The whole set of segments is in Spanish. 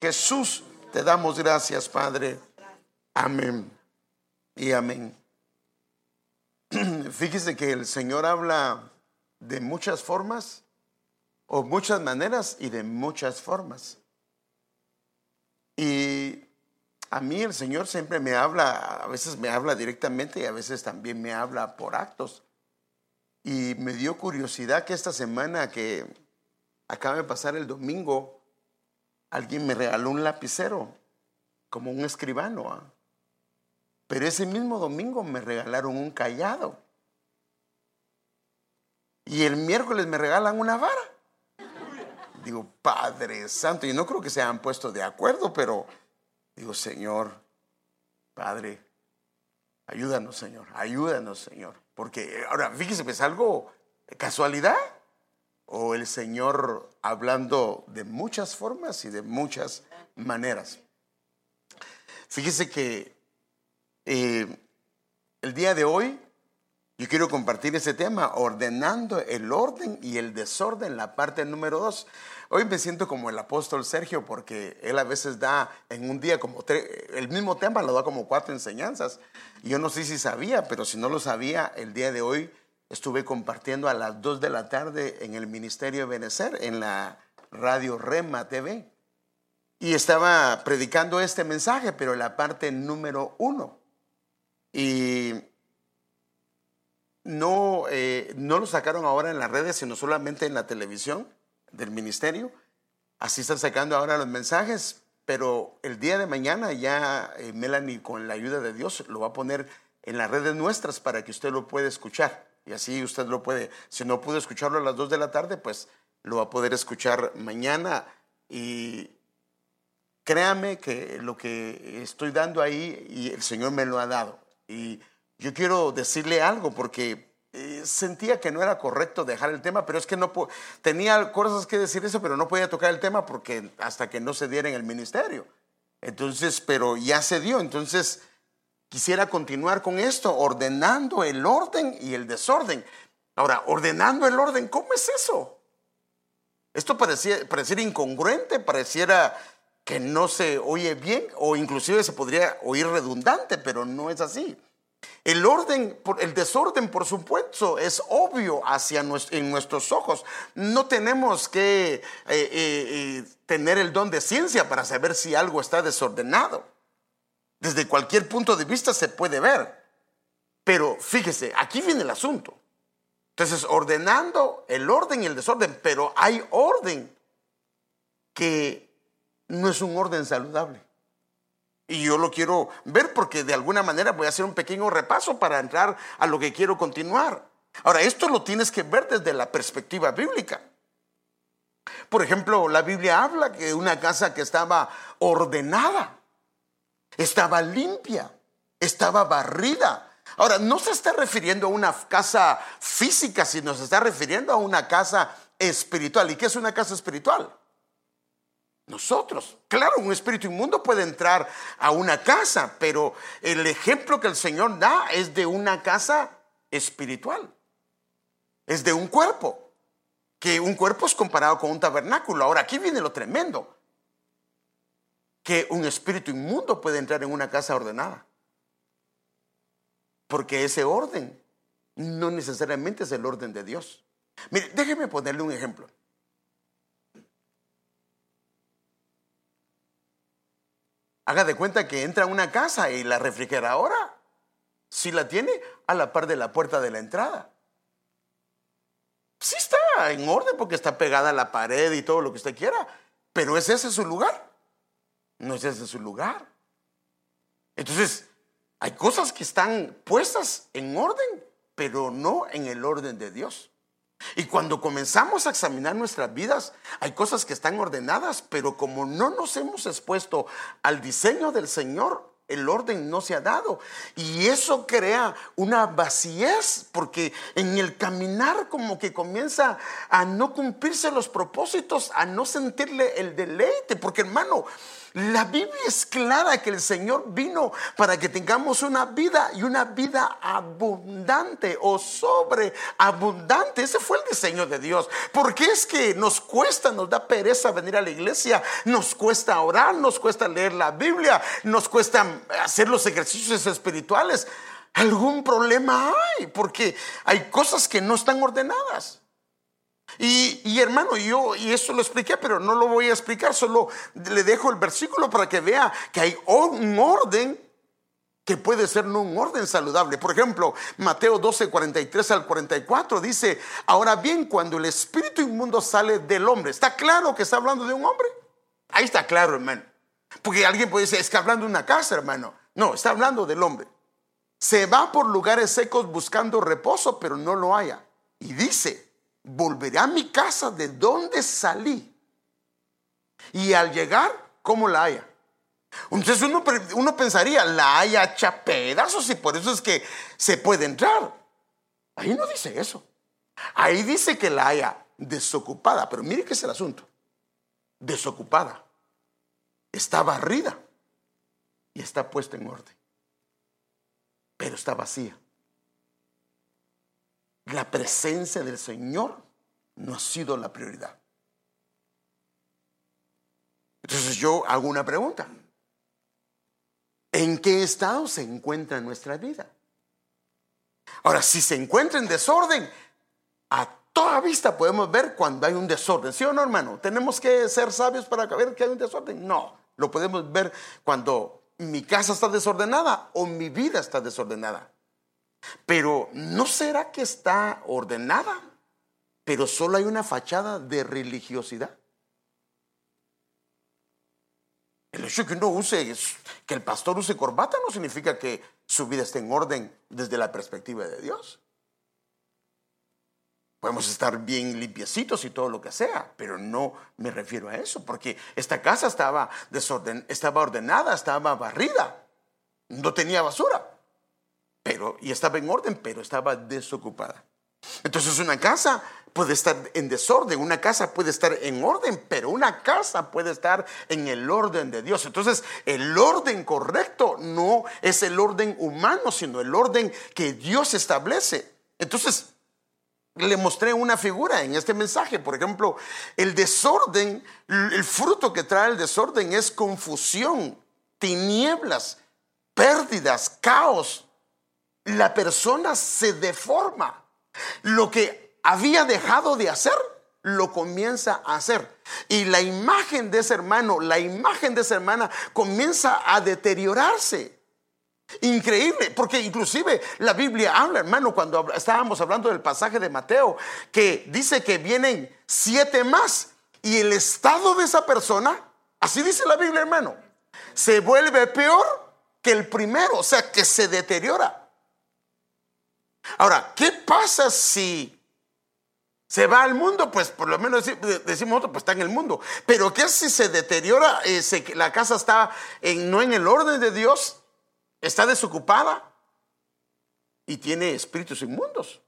Jesús, te damos gracias, Padre. Amén y amén. Fíjese que el Señor habla de muchas formas o muchas maneras y de muchas formas. Y a mí el Señor siempre me habla, a veces me habla directamente y a veces también me habla por actos. Y me dio curiosidad que esta semana que acaba de pasar el domingo, alguien me regaló un lapicero, como un escribano. ¿ah? Pero ese mismo domingo me regalaron un callado. Y el miércoles me regalan una vara. Digo, Padre Santo, y no creo que se hayan puesto de acuerdo, pero digo, Señor, Padre, ayúdanos, Señor, ayúdanos, Señor. Porque ahora, fíjese, ¿es algo casualidad? O el Señor hablando de muchas formas y de muchas maneras. Fíjese que eh, el día de hoy yo quiero compartir ese tema, ordenando el orden y el desorden, la parte número dos. Hoy me siento como el apóstol Sergio porque él a veces da en un día como el mismo tema, lo da como cuatro enseñanzas. yo no sé si sabía, pero si no lo sabía, el día de hoy estuve compartiendo a las dos de la tarde en el Ministerio de Benecer, en la radio Rema TV. Y estaba predicando este mensaje, pero la parte número uno. Y no, eh, no lo sacaron ahora en las redes, sino solamente en la televisión del ministerio. Así están sacando ahora los mensajes, pero el día de mañana ya eh, Melanie, con la ayuda de Dios, lo va a poner en las redes nuestras para que usted lo pueda escuchar. Y así usted lo puede, si no pudo escucharlo a las 2 de la tarde, pues lo va a poder escuchar mañana. Y créame que lo que estoy dando ahí, y el Señor me lo ha dado. Y yo quiero decirle algo porque eh, sentía que no era correcto dejar el tema, pero es que no tenía cosas que decir eso, pero no podía tocar el tema porque hasta que no se diera en el ministerio. Entonces, pero ya se dio. Entonces, quisiera continuar con esto, ordenando el orden y el desorden. Ahora, ordenando el orden, ¿cómo es eso? Esto parecía, pareciera incongruente, pareciera que no se oye bien o inclusive se podría oír redundante, pero no es así. El orden, el desorden, por supuesto, es obvio hacia en nuestros ojos. No tenemos que eh, eh, eh, tener el don de ciencia para saber si algo está desordenado. Desde cualquier punto de vista se puede ver. Pero fíjese, aquí viene el asunto. Entonces, ordenando el orden y el desorden, pero hay orden que no es un orden saludable. Y yo lo quiero ver porque de alguna manera voy a hacer un pequeño repaso para entrar a lo que quiero continuar. Ahora, esto lo tienes que ver desde la perspectiva bíblica. Por ejemplo, la Biblia habla que una casa que estaba ordenada, estaba limpia, estaba barrida. Ahora, no se está refiriendo a una casa física, sino se está refiriendo a una casa espiritual. ¿Y qué es una casa espiritual? Nosotros. Claro, un espíritu inmundo puede entrar a una casa, pero el ejemplo que el Señor da es de una casa espiritual. Es de un cuerpo. Que un cuerpo es comparado con un tabernáculo. Ahora, aquí viene lo tremendo. Que un espíritu inmundo puede entrar en una casa ordenada. Porque ese orden no necesariamente es el orden de Dios. Mire, déjeme ponerle un ejemplo. Haga de cuenta que entra a una casa y la refrigeradora, si la tiene, a la par de la puerta de la entrada. Sí está en orden porque está pegada a la pared y todo lo que usted quiera, pero ¿es ese su lugar? No es ese su lugar. Entonces, hay cosas que están puestas en orden, pero no en el orden de Dios. Y cuando comenzamos a examinar nuestras vidas, hay cosas que están ordenadas, pero como no nos hemos expuesto al diseño del Señor, el orden no se ha dado. Y eso crea una vacíez, porque en el caminar como que comienza a no cumplirse los propósitos, a no sentirle el deleite, porque hermano, la Biblia es clara que el Señor vino para que tengamos una vida y una vida abundante o sobreabundante. Ese fue el diseño de Dios. Porque es que nos cuesta, nos da pereza venir a la iglesia, nos cuesta orar, nos cuesta leer la Biblia, nos cuesta hacer los ejercicios espirituales. Algún problema hay, porque hay cosas que no están ordenadas. Y, hermano, yo, y eso lo expliqué, pero no lo voy a explicar, solo le dejo el versículo para que vea que hay un orden que puede ser no un orden saludable. Por ejemplo, Mateo 12, 43 al 44 dice, ahora bien, cuando el espíritu inmundo sale del hombre, ¿está claro que está hablando de un hombre? Ahí está claro, hermano. Porque alguien puede decir, es que hablando de una casa, hermano. No, está hablando del hombre. Se va por lugares secos buscando reposo, pero no lo haya. Y dice, volveré a mi casa de donde salí. Y al llegar, ¿cómo la haya? Entonces uno, uno pensaría, la haya hecha pedazos y por eso es que se puede entrar. Ahí no dice eso. Ahí dice que la haya desocupada. Pero mire qué es el asunto. Desocupada. Está barrida y está puesta en orden. Pero está vacía la presencia del Señor no ha sido la prioridad. Entonces yo hago una pregunta. ¿En qué estado se encuentra nuestra vida? Ahora, si se encuentra en desorden, a toda vista podemos ver cuando hay un desorden. ¿Sí o no, hermano? ¿Tenemos que ser sabios para ver que hay un desorden? No, lo podemos ver cuando mi casa está desordenada o mi vida está desordenada. Pero ¿no será que está ordenada? Pero solo hay una fachada de religiosidad. El hecho de que uno use, que el pastor use corbata no significa que su vida esté en orden desde la perspectiva de Dios. Podemos estar bien limpiecitos y todo lo que sea, pero no me refiero a eso, porque esta casa estaba, desorden, estaba ordenada, estaba barrida, no tenía basura pero, y estaba en orden, pero estaba desocupada. Entonces una casa puede estar en desorden, una casa puede estar en orden, pero una casa puede estar en el orden de Dios. Entonces el orden correcto no es el orden humano, sino el orden que Dios establece. Entonces le mostré una figura en este mensaje. Por ejemplo, el desorden, el fruto que trae el desorden es confusión, tinieblas, pérdidas, caos, la persona se deforma. Lo que había dejado de hacer, lo comienza a hacer. Y la imagen de ese hermano, la imagen de esa hermana comienza a deteriorarse. Increíble, porque inclusive la Biblia habla, hermano, cuando estábamos hablando del pasaje de Mateo, que dice que vienen siete más y el estado de esa persona, así dice la Biblia, hermano, se vuelve peor que el primero, o sea, que se deteriora. Ahora, ¿qué pasa si se va al mundo? Pues por lo menos decimos nosotros, pues está en el mundo. Pero ¿qué si se deteriora, eh, la casa está no en el orden de Dios, está desocupada y tiene espíritus inmundos?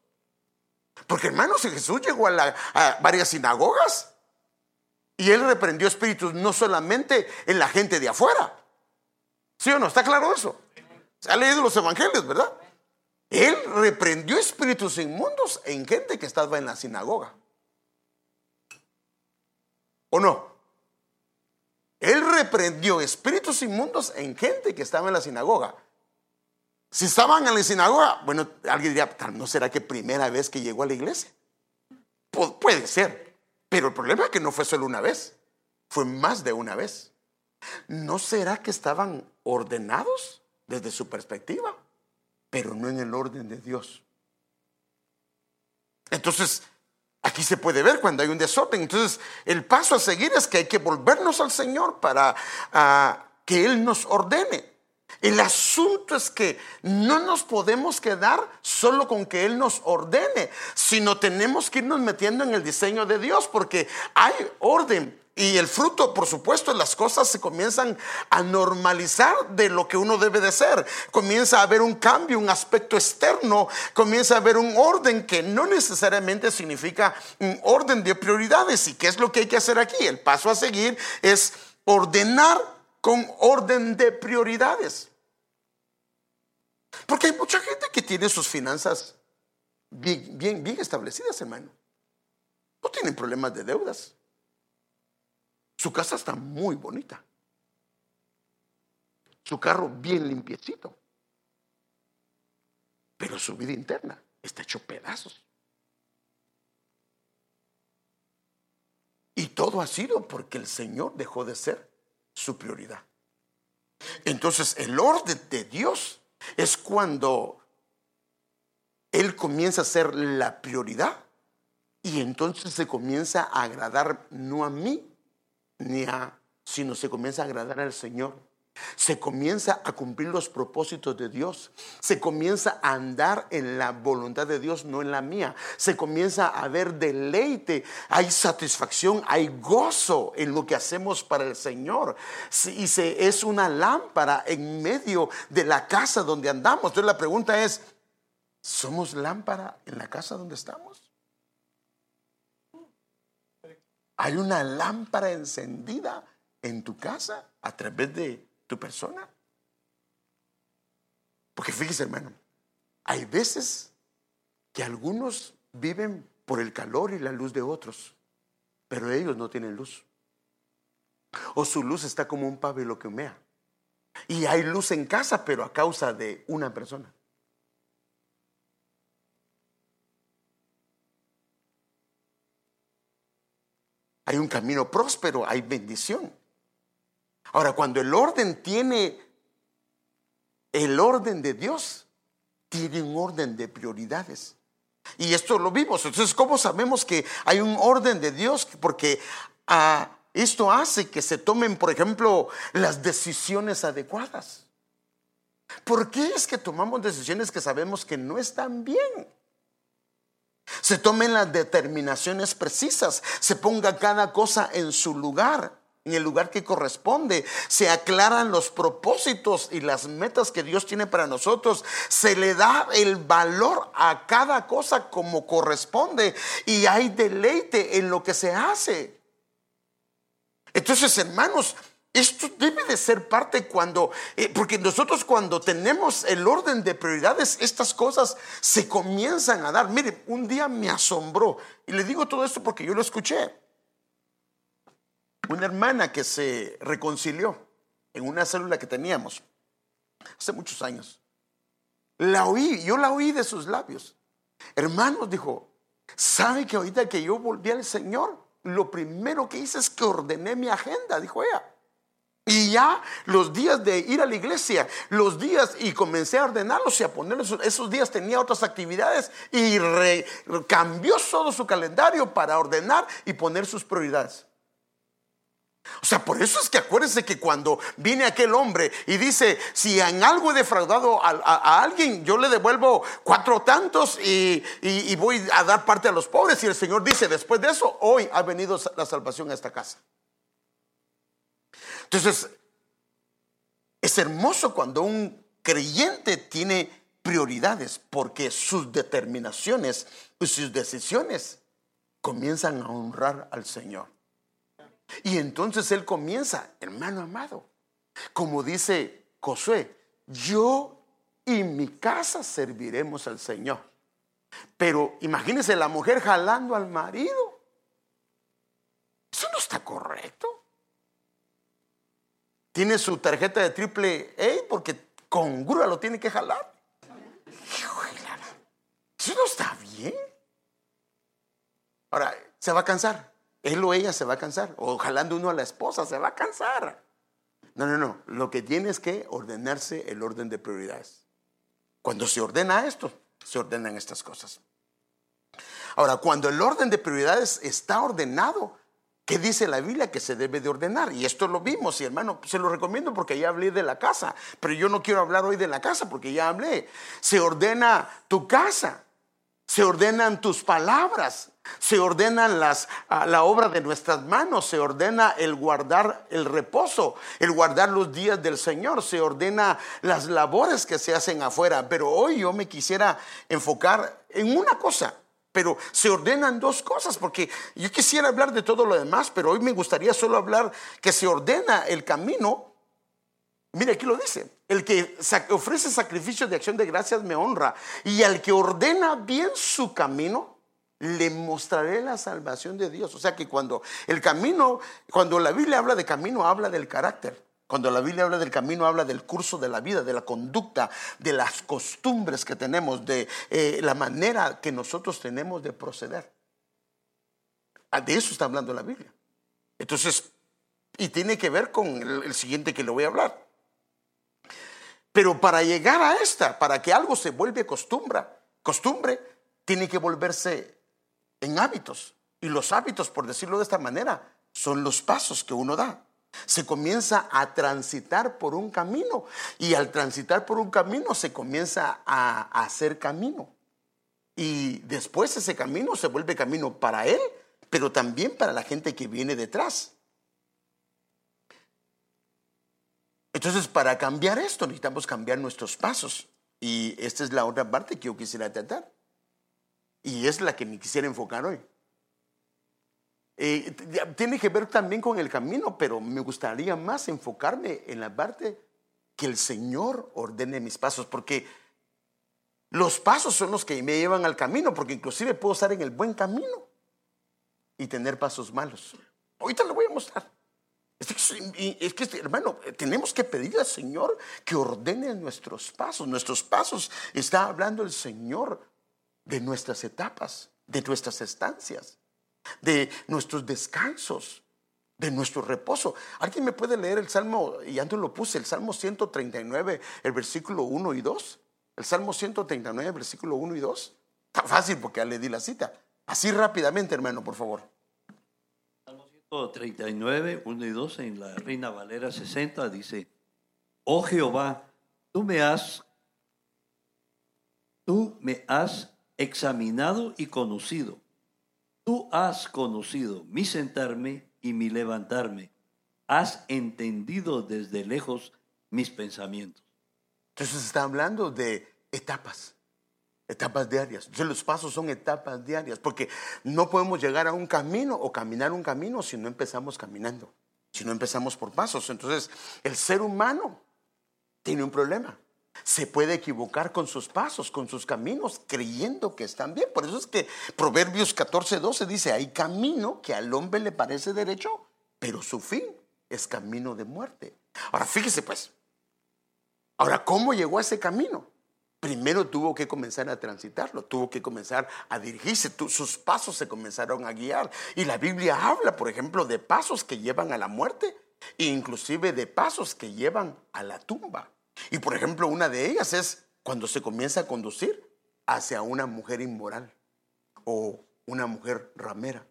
Porque hermanos, Jesús llegó a, a varias sinagogas y él reprendió espíritus no solamente en la gente de afuera. ¿Sí o no? ¿Está claro eso? Se ha leído los evangelios, ¿verdad? Él reprendió espíritus inmundos en gente que estaba en la sinagoga. ¿O no? Él reprendió espíritus inmundos en gente que estaba en la sinagoga. Si estaban en la sinagoga, bueno, alguien diría, ¿no será que primera vez que llegó a la iglesia? puede ser, pero el problema es que no fue solo una vez, fue más de una vez. ¿No será que estaban ordenados desde su perspectiva? Pero no en el orden de Dios. Entonces, aquí se puede ver cuando hay un desorden. Entonces, el paso a seguir es que hay que volvernos al Señor para ah, que Él nos ordene. El asunto es que no nos podemos quedar solo con que Él nos ordene, sino tenemos que irnos metiendo en el diseño de Dios, porque hay orden Y el fruto, por supuesto, las cosas se comienzan a normalizar de lo que uno debe de ser. Comienza a haber un cambio, un aspecto externo, comienza a haber un orden que no necesariamente significa un orden de prioridades. ¿Y qué es lo que hay que hacer aquí? El paso a seguir es ordenar con orden de prioridades. Porque hay mucha gente que tiene sus finanzas bien, bien, bien establecidas, hermano. No tienen problemas de deudas. Su casa está muy bonita. Su carro bien limpiecito. Pero su vida interna está hecho pedazos. Y todo ha sido porque el Señor dejó de ser su prioridad. Entonces el orden de Dios es cuando Él comienza a ser la prioridad y entonces se comienza a agradar no a mí, ni a, sino se comienza a agradar al Señor. Se comienza a cumplir los propósitos de Dios. Se comienza a andar en la voluntad de Dios, no en la mía. Se comienza a ver deleite. Hay satisfacción, hay gozo en lo que hacemos para el Señor. Y se, es una lámpara en medio de la casa donde andamos. Entonces la pregunta es, ¿somos lámpara en la casa donde estamos? Hay una lámpara encendida en tu casa a través de tu persona. Porque fíjese, hermano, hay veces que algunos viven por el calor y la luz de otros, pero ellos no tienen luz. O su luz está como un pabilo que humea. Y hay luz en casa, pero a causa de una persona. Hay un camino próspero, hay bendición. Ahora, cuando el orden tiene el orden de Dios, tiene un orden de prioridades. Y esto lo vimos. Entonces, ¿cómo sabemos que hay un orden de Dios? Porque ah, esto hace que se tomen, por ejemplo, las decisiones adecuadas. ¿Por qué es que tomamos decisiones que sabemos que no están bien? Se tomen las determinaciones precisas, se ponga cada cosa en su lugar, en el lugar que corresponde, se aclaran los propósitos y las metas que Dios tiene para nosotros, se le da el valor a cada cosa como corresponde. Y hay deleite en lo que se hace. Entonces, hermanos, esto debe de ser parte cuando, eh, porque nosotros cuando tenemos el orden de prioridades, estas cosas se comienzan a dar. Mire, un día me asombró, y le digo todo esto porque yo lo escuché. Una hermana que se reconcilió en una célula que teníamos hace muchos años. La oí, yo la oí de sus labios. Hermanos, dijo, ¿sabe que ahorita que yo volví al Señor, lo primero que hice es que ordené mi agenda, dijo ella. Y ya los días de ir a la iglesia, los días, y comencé a ordenarlos y a ponerlos, esos días tenía otras actividades y cambió todo su calendario para ordenar y poner sus prioridades. O sea, por eso es que acuérdense que cuando viene aquel hombre y dice, si en algo he defraudado a, alguien, yo le devuelvo cuatro tantos y, y voy a dar parte a los pobres. Y el Señor dice, después de eso, hoy ha venido la salvación a esta casa. Entonces, es hermoso cuando un creyente tiene prioridades porque sus determinaciones y sus decisiones comienzan a honrar al Señor. Y entonces él comienza, hermano amado, como dice Josué, yo y mi casa serviremos al Señor. Pero imagínese la mujer jalando al marido. Eso no está correcto tiene su tarjeta de triple A porque con grúa lo tiene que jalar. Eso no está bien. Ahora, se va a cansar. Él o ella se va a cansar. O jalando uno a la esposa, se va a cansar. No, no, no. Lo que tiene es que ordenarse el orden de prioridades. Cuando se ordena esto, se ordenan estas cosas. Ahora, cuando el orden de prioridades está ordenado, ¿Qué dice la Biblia que se debe de ordenar? Y esto lo vimos, y hermano, se lo recomiendo porque ya hablé de la casa, pero yo no quiero hablar hoy de la casa porque ya hablé. Se ordena tu casa, se ordenan tus palabras, se ordena las, la obra de nuestras manos, se ordena el guardar el reposo, el guardar los días del Señor, se ordena las labores que se hacen afuera. Pero hoy yo me quisiera enfocar en una cosa, pero se ordenan dos cosas, porque yo quisiera hablar de todo lo demás, pero hoy me gustaría solo hablar que se ordena el camino. Mire, aquí lo dice, el que ofrece sacrificio de acción de gracias me honra, y al que ordena bien su camino, le mostraré la salvación de Dios. O sea que cuando el camino, cuando la Biblia habla de camino, habla del carácter. Cuando la Biblia habla del camino, habla del curso de la vida, de la conducta, de las costumbres que tenemos, de eh, la manera que nosotros tenemos de proceder. Ah, de eso está hablando la Biblia. Entonces, y tiene que ver con el, siguiente que le voy a hablar. Pero para llegar a esta, para que algo se vuelva costumbre, tiene que volverse en hábitos. Y los hábitos, por decirlo de esta manera, son los pasos que uno da. Se comienza a transitar por un camino y al transitar por un camino se comienza a, hacer camino. Y después ese camino se vuelve camino para él, pero también para la gente que viene detrás. Entonces, para cambiar esto necesitamos cambiar nuestros pasos. Y esta es la otra parte que yo quisiera tratar. Y es la que me quisiera enfocar hoy. Eh, tiene que ver también con el camino, pero me gustaría más enfocarme en la parte que el Señor ordene mis pasos, porque los pasos son los que me llevan al camino, porque inclusive puedo estar en el buen camino y tener pasos malos. Ahorita lo voy a mostrar. Es que, hermano, tenemos que pedirle al Señor que ordene nuestros pasos. Nuestros pasos está hablando el Señor de nuestras etapas, de nuestras estancias, de nuestros descansos, de nuestro reposo. ¿Alguien me puede leer el Salmo, y antes lo puse, el Salmo 139, el versículo 1 y 2? El Salmo 139, versículo 1 y 2. Está fácil porque ya le di la cita. Así rápidamente, hermano, por favor. Salmo 139, 1 y 2 en la Reina Valera 60 dice, Oh Jehová, tú me has, tú me has examinado y conocido. Tú has conocido mi sentarme y mi levantarme. Has entendido desde lejos mis pensamientos. Entonces está hablando de etapas, etapas diarias. Entonces los pasos son etapas diarias, porque no podemos llegar a un camino o caminar un camino si no empezamos caminando, si no empezamos por pasos. Entonces el ser humano tiene un problema se puede equivocar con sus pasos, con sus caminos, creyendo que están bien. Por eso es que Proverbios 14, 12 dice, hay camino que al hombre le parece derecho, pero su fin es camino de muerte. Ahora, fíjese pues, ahora, ¿cómo llegó a ese camino? Primero tuvo que comenzar a transitarlo, tuvo que comenzar a dirigirse, sus pasos se comenzaron a guiar. Y la Biblia habla, por ejemplo, de pasos que llevan a la muerte, e inclusive de pasos que llevan a la tumba. Y por ejemplo, una de ellas es cuando se comienza a conducir hacia una mujer inmoral o una mujer ramera.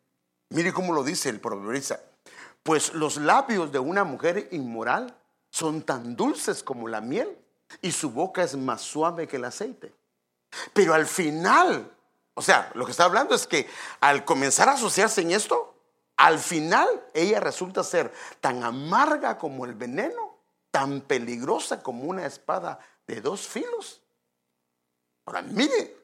Mire cómo lo dice el proverbista. Pues los labios de una mujer inmoral son tan dulces como la miel y su boca es más suave que el aceite. Pero al final, o sea, lo que está hablando es que al comenzar a asociarse en esto, al final ella resulta ser tan amarga como el veneno tan peligrosa como una espada de dos filos. Ahora, mire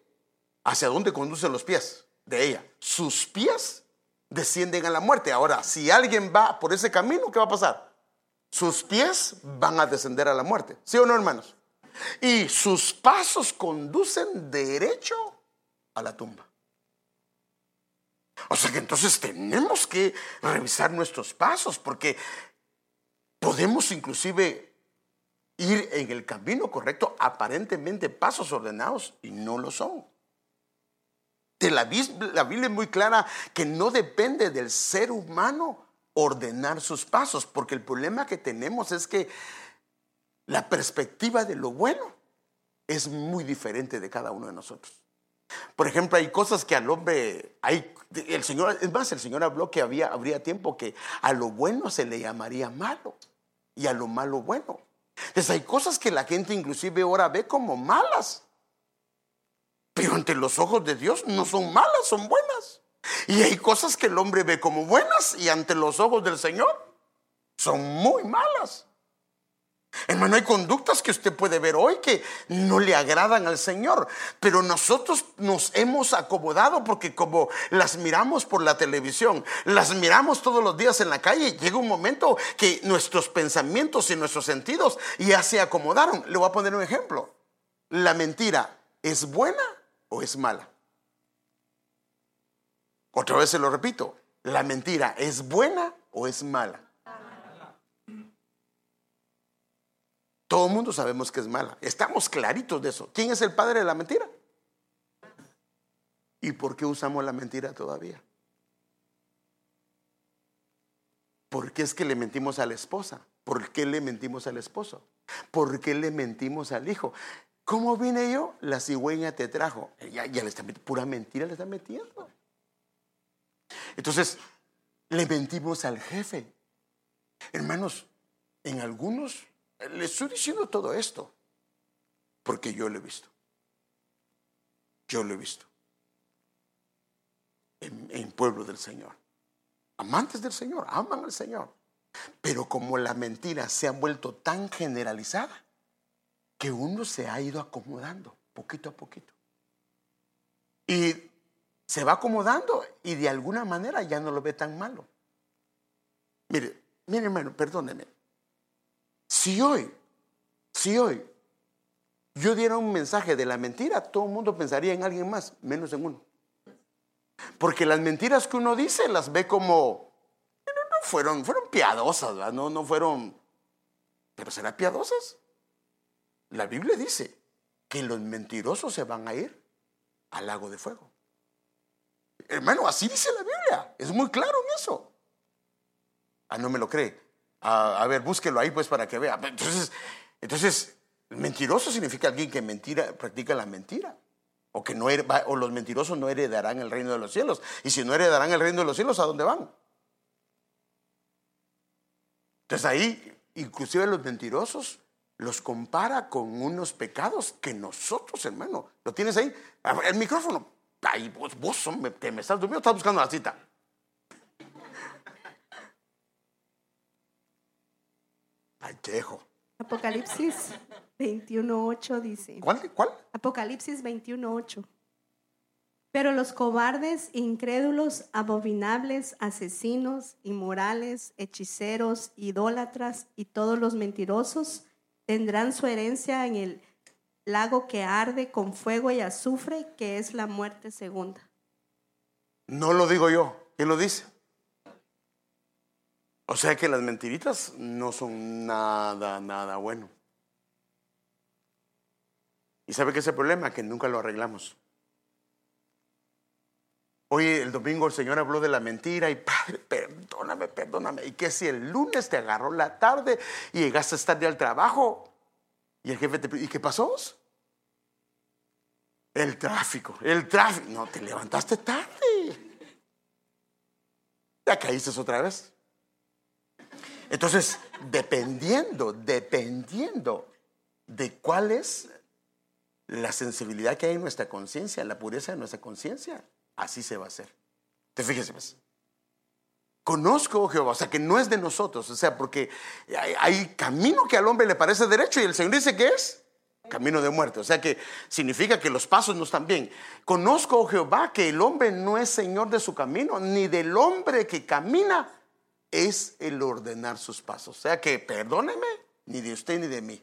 hacia dónde conducen los pies de ella. Sus pies descienden a la muerte. Ahora, si alguien va por ese camino, ¿qué va a pasar? Sus pies van a descender a la muerte. ¿Sí o no, hermanos? Y sus pasos conducen derecho a la tumba. O sea que entonces tenemos que revisar nuestros pasos porque Podemos inclusive ir en el camino correcto, aparentemente pasos ordenados, y no lo son. La Biblia es muy clara que no depende del ser humano ordenar sus pasos, porque el problema que tenemos es que la perspectiva de lo bueno es muy diferente de cada uno de nosotros. Por ejemplo, hay cosas que al hombre, hay, el Señor, es más, el Señor habló que había, habría tiempo que a lo bueno se le llamaría malo y a lo malo bueno. Entonces hay cosas que la gente inclusive ahora ve como malas, pero ante los ojos de Dios no son malas, son buenas. Y hay cosas que el hombre ve como buenas y ante los ojos del Señor son muy malas. Hermano, hay conductas que usted puede ver hoy que no le agradan al Señor, pero nosotros nos hemos acomodado porque como las miramos por la televisión, las miramos todos los días en la calle, llega un momento que nuestros pensamientos y nuestros sentidos ya se acomodaron. Le voy a poner un ejemplo. ¿La mentira es buena o es mala? Otra vez se lo repito. ¿La mentira es buena o es mala? Todo el mundo sabemos que es mala. Estamos claritos de eso. ¿Quién es el padre de la mentira? ¿Y por qué usamos la mentira todavía? ¿Por qué es que le mentimos a la esposa? ¿Por qué le mentimos al esposo? ¿Por qué le mentimos al hijo? ¿Cómo vine yo? La cigüeña te trajo. Ya, le está pura mentira le está metiendo. Entonces, le mentimos al jefe. Hermanos, en algunos le estoy diciendo todo esto porque yo lo he visto. Yo lo he visto. En, en, pueblo del Señor. Amantes del Señor, aman al Señor. Pero como la mentira se ha vuelto tan generalizada, que uno se ha ido acomodando poquito a poquito. Y se va acomodando y de alguna manera ya no lo ve tan malo. Mire, mire hermano, perdóneme. Si hoy, si hoy yo diera un mensaje de la mentira, todo el mundo pensaría en alguien más, menos en uno. Porque las mentiras que uno dice las ve como, no, fueron, fueron piadosas, no, no fueron, pero serán piadosas. La Biblia dice que los mentirosos se van a ir al lago de fuego. Hermano, así dice la Biblia. Es muy claro en eso. Ah, no me lo cree. A ver, búsquelo ahí pues para que vea. Entonces, entonces, mentiroso significa alguien que mentira, practica la mentira. O que no o los mentirosos no heredarán el reino de los cielos. Y si no heredarán el reino de los cielos, ¿a dónde van? Entonces ahí, inclusive los mentirosos los compara con unos pecados que nosotros, hermano, lo tienes ahí. El micrófono. Ay, vos, vos que me estás durmiendo, estás buscando la cita. Quejo. Apocalipsis 21.8 dice. ¿Cuál? ¿Cuál? Apocalipsis 21.8. Pero los cobardes, incrédulos, abominables, asesinos, inmorales, hechiceros, idólatras y todos los mentirosos tendrán su herencia en el lago que arde con fuego y azufre, que es la muerte segunda. No lo digo yo, ¿quién lo dice? O sea que las mentiritas no son nada, nada bueno. ¿Y sabe qué es el problema? Que nunca lo arreglamos. Hoy el domingo el Señor habló de la mentira y Padre, perdóname, perdóname. Y que si el lunes te agarró la tarde y llegaste tarde al trabajo y el jefe te ¿y qué pasó? El tráfico, el tráfico. No, te levantaste tarde. Ya caíste otra vez. Entonces, dependiendo, dependiendo de cuál es la sensibilidad que hay en nuestra conciencia, la pureza de nuestra conciencia, así se va a hacer. Te fíjese, pues. Conozco, oh Jehová, o sea, que no es de nosotros, o sea, porque hay, hay, camino que al hombre le parece derecho y el Señor dice que es camino de muerte, o sea que significa que los pasos no están bien. Conozco, oh Jehová, que el hombre no es Señor de su camino, ni del hombre que camina es el ordenar sus pasos. O sea que, perdóneme, ni de usted ni de mí.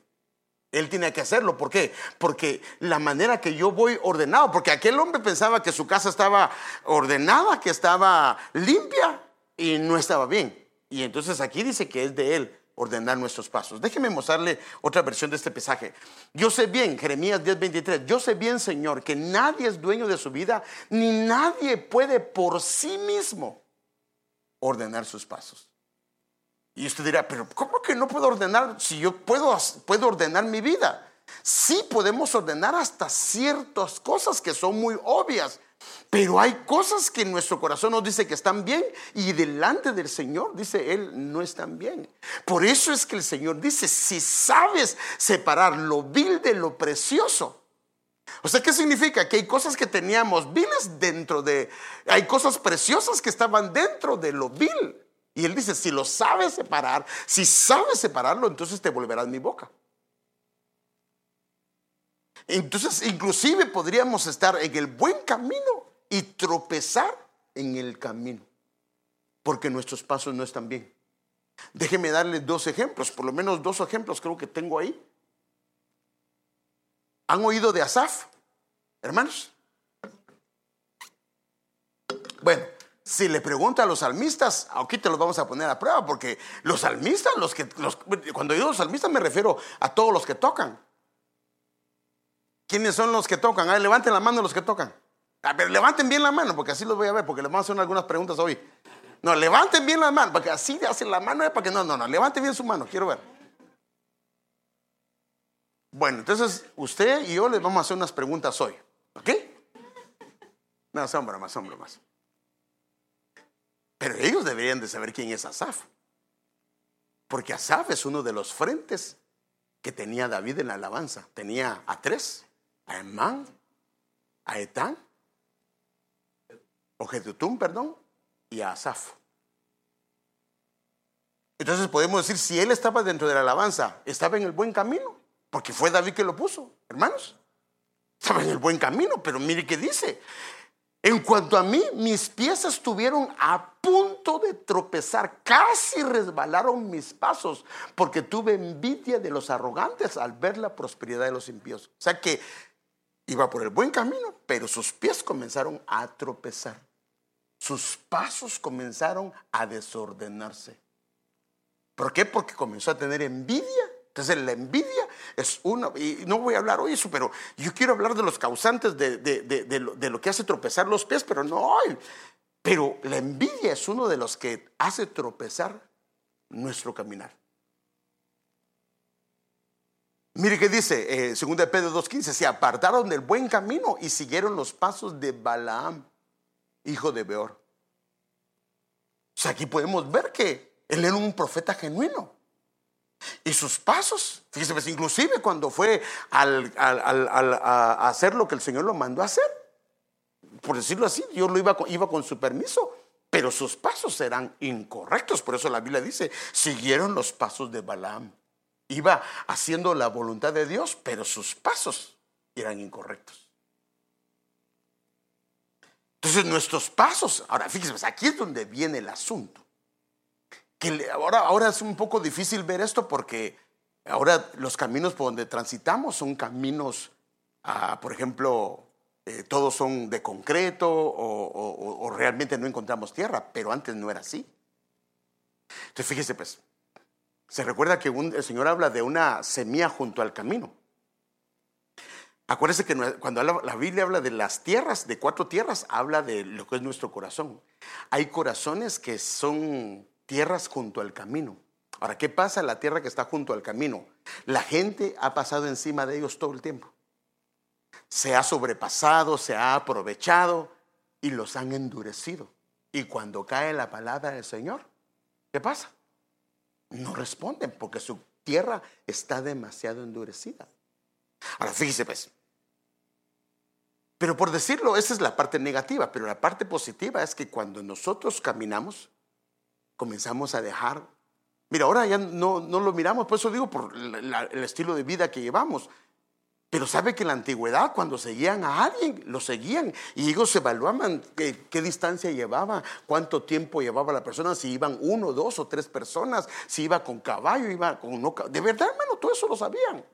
Él tiene que hacerlo. ¿Por qué? Porque la manera que yo voy ordenado, porque aquel hombre pensaba que su casa estaba ordenada, que estaba limpia y no estaba bien. Y entonces aquí dice que es de él ordenar nuestros pasos. Déjeme mostrarle otra versión de este pesaje. Yo sé bien, Jeremías 10:23, yo sé bien, Señor, que nadie es dueño de su vida, ni nadie puede por sí mismo ordenar sus pasos. Y usted dirá, pero ¿cómo que no puedo ordenar si yo puedo, puedo ordenar mi vida? Sí podemos ordenar hasta ciertas cosas que son muy obvias, pero hay cosas que en nuestro corazón nos dice que están bien y delante del Señor, dice Él, no están bien. Por eso es que el Señor dice, si sabes separar lo vil de lo precioso, O sea, ¿qué significa? Que hay cosas que teníamos viles dentro de, hay cosas preciosas que estaban dentro de lo vil. Y él dice, si lo sabes separar, si sabes separarlo, entonces te volverás mi boca. Entonces, inclusive podríamos estar en el buen camino y tropezar en el camino, porque nuestros pasos no están bien. Déjeme darle dos ejemplos, por lo menos dos ejemplos creo que tengo ahí. ¿Han oído de Asaf, hermanos? Bueno, si le pregunta a los salmistas, aquí te los vamos a poner a prueba, porque los salmistas, los que, cuando digo los salmistas me refiero a todos los que tocan. ¿Quiénes son los que tocan? A ver, levanten la mano los que tocan. A ver, levanten bien la mano, porque así los voy a ver, porque les vamos a hacer algunas preguntas hoy. No, levanten bien la mano, porque así hacen la mano, para que no, no, no, levanten bien su mano, quiero ver. Bueno, entonces usted y yo les vamos a hacer unas preguntas hoy, ¿ok? Más asombro, más asombro, más. Pero ellos deberían de saber quién es Asaf. Porque Asaf es uno de los frentes que tenía David en la alabanza. Tenía a tres, a Emán, a Etán, o Jedutum, perdón, y a Asaf. Entonces podemos decir, si él estaba dentro de la alabanza, estaba en el buen camino, porque fue David que lo puso, hermanos. Estaba en el buen camino, pero mire qué dice. En cuanto a mí, mis pies estuvieron a punto de tropezar, casi resbalaron mis pasos, porque tuve envidia de los arrogantes al ver la prosperidad de los impíos. O sea que iba por el buen camino, pero sus pies comenzaron a tropezar. Sus pasos comenzaron a desordenarse. ¿Por qué? Porque comenzó a tener envidia entonces la envidia es una, y no voy a hablar hoy eso, pero yo quiero hablar de los causantes de, lo, que hace tropezar los pies, pero no. Pero la envidia es uno de los que hace tropezar nuestro caminar. Mire qué dice, eh, 2 Pedro 2.15, se apartaron del buen camino y siguieron los pasos de Balaam, hijo de Beor. O sea, aquí podemos ver que él era un profeta genuino. Y sus pasos, fíjese, pues, inclusive cuando fue al, a hacer lo que el Señor lo mandó a hacer, por decirlo así, Dios lo iba, iba con su permiso, pero sus pasos eran incorrectos. Por eso la Biblia dice, siguieron los pasos de Balaam. Iba haciendo la voluntad de Dios, pero sus pasos eran incorrectos. Entonces nuestros pasos, ahora fíjense, pues, aquí es donde viene el asunto ahora, es un poco difícil ver esto porque ahora los caminos por donde transitamos son caminos, ah, por ejemplo, eh, todos son de concreto o, realmente no encontramos tierra, pero antes no era así. Entonces fíjese pues, se recuerda que el Señor habla de una semilla junto al camino. Acuérdese que cuando la Biblia habla de las tierras, de cuatro tierras, habla de lo que es nuestro corazón. Hay corazones que son tierras junto al camino. Ahora, ¿qué pasa en la tierra que está junto al camino? La gente ha pasado encima de ellos todo el tiempo. Se ha sobrepasado, se ha aprovechado y los han endurecido. Y cuando cae la palabra del Señor, ¿qué pasa? No responden porque su tierra está demasiado endurecida. Ahora, fíjese pues. Pero por decirlo, esa es la parte negativa, pero la parte positiva es que cuando nosotros caminamos, comenzamos a dejar. Mira, ahora ya no, no lo miramos, por eso digo, por el estilo de vida que llevamos. Pero sabe que en la antigüedad, cuando seguían a alguien, lo seguían y ellos evaluaban qué, qué, distancia llevaba, cuánto tiempo llevaba la persona, si iban uno, dos o tres personas, si iba con caballo, iba con no. De verdad, hermano, todo eso lo sabían.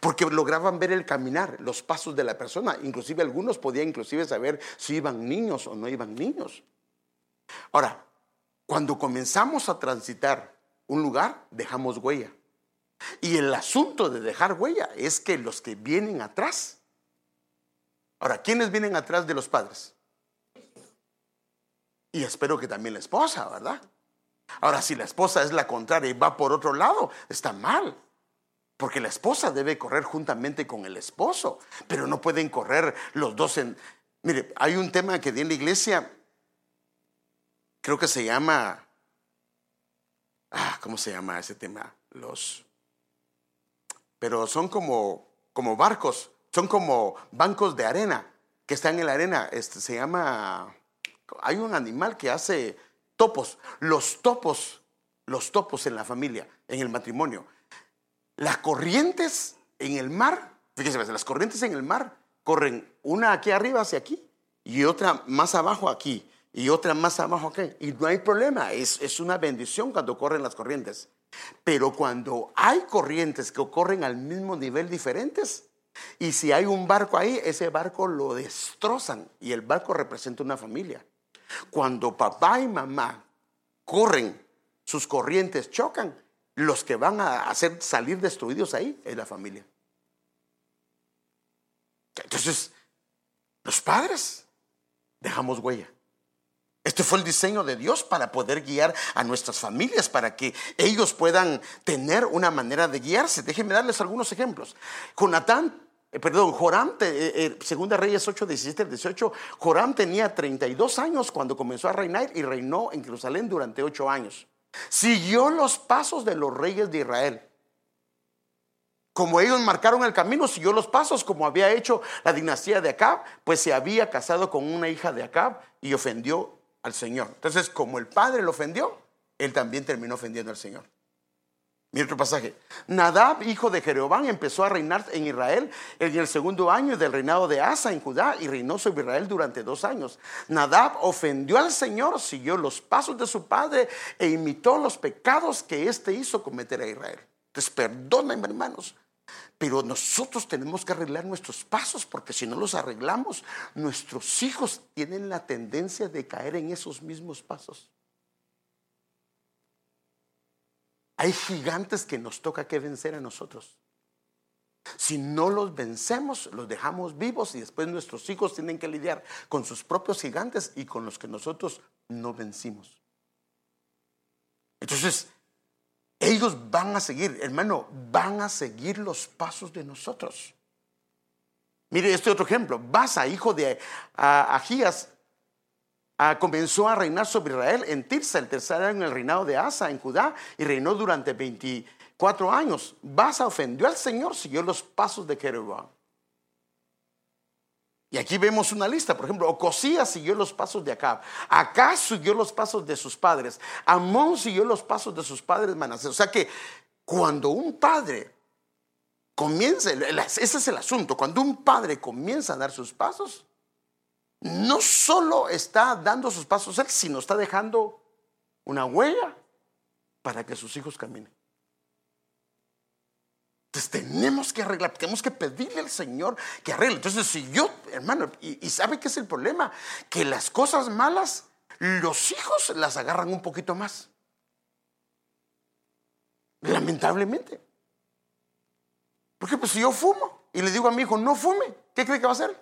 Porque lograban ver el caminar, los pasos de la persona. Inclusive algunos podían inclusive saber si iban niños o no iban niños. Ahora, cuando comenzamos a transitar un lugar, dejamos huella. Y el asunto de dejar huella es que los que vienen atrás, ahora, ¿quiénes vienen atrás de los padres? Y espero que también la esposa, ¿verdad? Ahora, si la esposa es la contraria y va por otro lado, está mal. Porque la esposa debe correr juntamente con el esposo, pero no pueden correr los dos en... Mire, hay un tema que en la iglesia creo que se llama, ah, ¿cómo se llama ese tema? Los, pero son como, como barcos, son como bancos de arena que están en la arena. Este, se llama, hay un animal que hace topos. Los topos, los topos en la familia, en el matrimonio. Las corrientes en el mar, fíjense, las corrientes en el mar corren una aquí arriba hacia aquí y otra más abajo aquí y otra más abajo aquí. Y no hay problema, es, es una bendición cuando corren las corrientes. Pero cuando hay corrientes que ocurren al mismo nivel diferentes, y si hay un barco ahí, ese barco lo destrozan y el barco representa una familia. Cuando papá y mamá corren, sus corrientes chocan, los que van a hacer salir destruidos ahí es la familia. Entonces, los padres dejamos huella. Este fue el diseño de Dios para poder guiar a nuestras familias, para que ellos puedan tener una manera de guiarse. Déjenme darles algunos ejemplos. Jonatán, eh, perdón, Joram, eh, eh, segunda Reyes 8, 17, 18, Joram tenía 32 años cuando comenzó a reinar y reinó en Jerusalén durante 8 años. Siguió los pasos de los reyes de Israel. Como ellos marcaron el camino, siguió los pasos, como había hecho la dinastía de Acab, pues se había casado con una hija de Acab y ofendió al Señor. Entonces, como el padre lo ofendió, él también terminó ofendiendo al Señor. Mira otro pasaje. Nadab, hijo de Jeroboam, empezó a reinar en Israel en el segundo año del reinado de Asa en Judá y reinó sobre Israel durante dos años. Nadab ofendió al Señor, siguió los pasos de su padre e imitó los pecados que éste hizo cometer a Israel. Entonces, perdónenme, hermanos, pero nosotros tenemos que arreglar nuestros pasos porque si no los arreglamos, nuestros hijos tienen la tendencia de caer en esos mismos pasos. Hay gigantes que nos toca que vencer a nosotros. Si no los vencemos, los dejamos vivos y después nuestros hijos tienen que lidiar con sus propios gigantes y con los que nosotros no vencimos. Entonces, ellos van a seguir, hermano, van a seguir los pasos de nosotros. Mire este otro ejemplo. Basa, hijo de Agías, comenzó a reinar sobre Israel en Tirsa, el tercer año en el reinado de Asa en Judá, y reinó durante 24 años. Basa ofendió al Señor, siguió los pasos de Jeroboam. Y aquí vemos una lista, por ejemplo, Ocosías siguió los pasos de Acab, Acá siguió los pasos de sus padres, Amón siguió los pasos de sus padres Manasés. O sea que cuando un padre comienza, ese es el asunto, cuando un padre comienza a dar sus pasos, no solo está dando sus pasos él, sino está dejando una huella para que sus hijos caminen. Entonces tenemos que arreglar, tenemos que pedirle al Señor que arregle. Entonces si yo, hermano, y, sabe qué es el problema, que las cosas malas, los hijos las agarran un poquito más. Lamentablemente. Porque pues si yo fumo y le digo a mi hijo, no fume, ¿qué cree que va a hacer?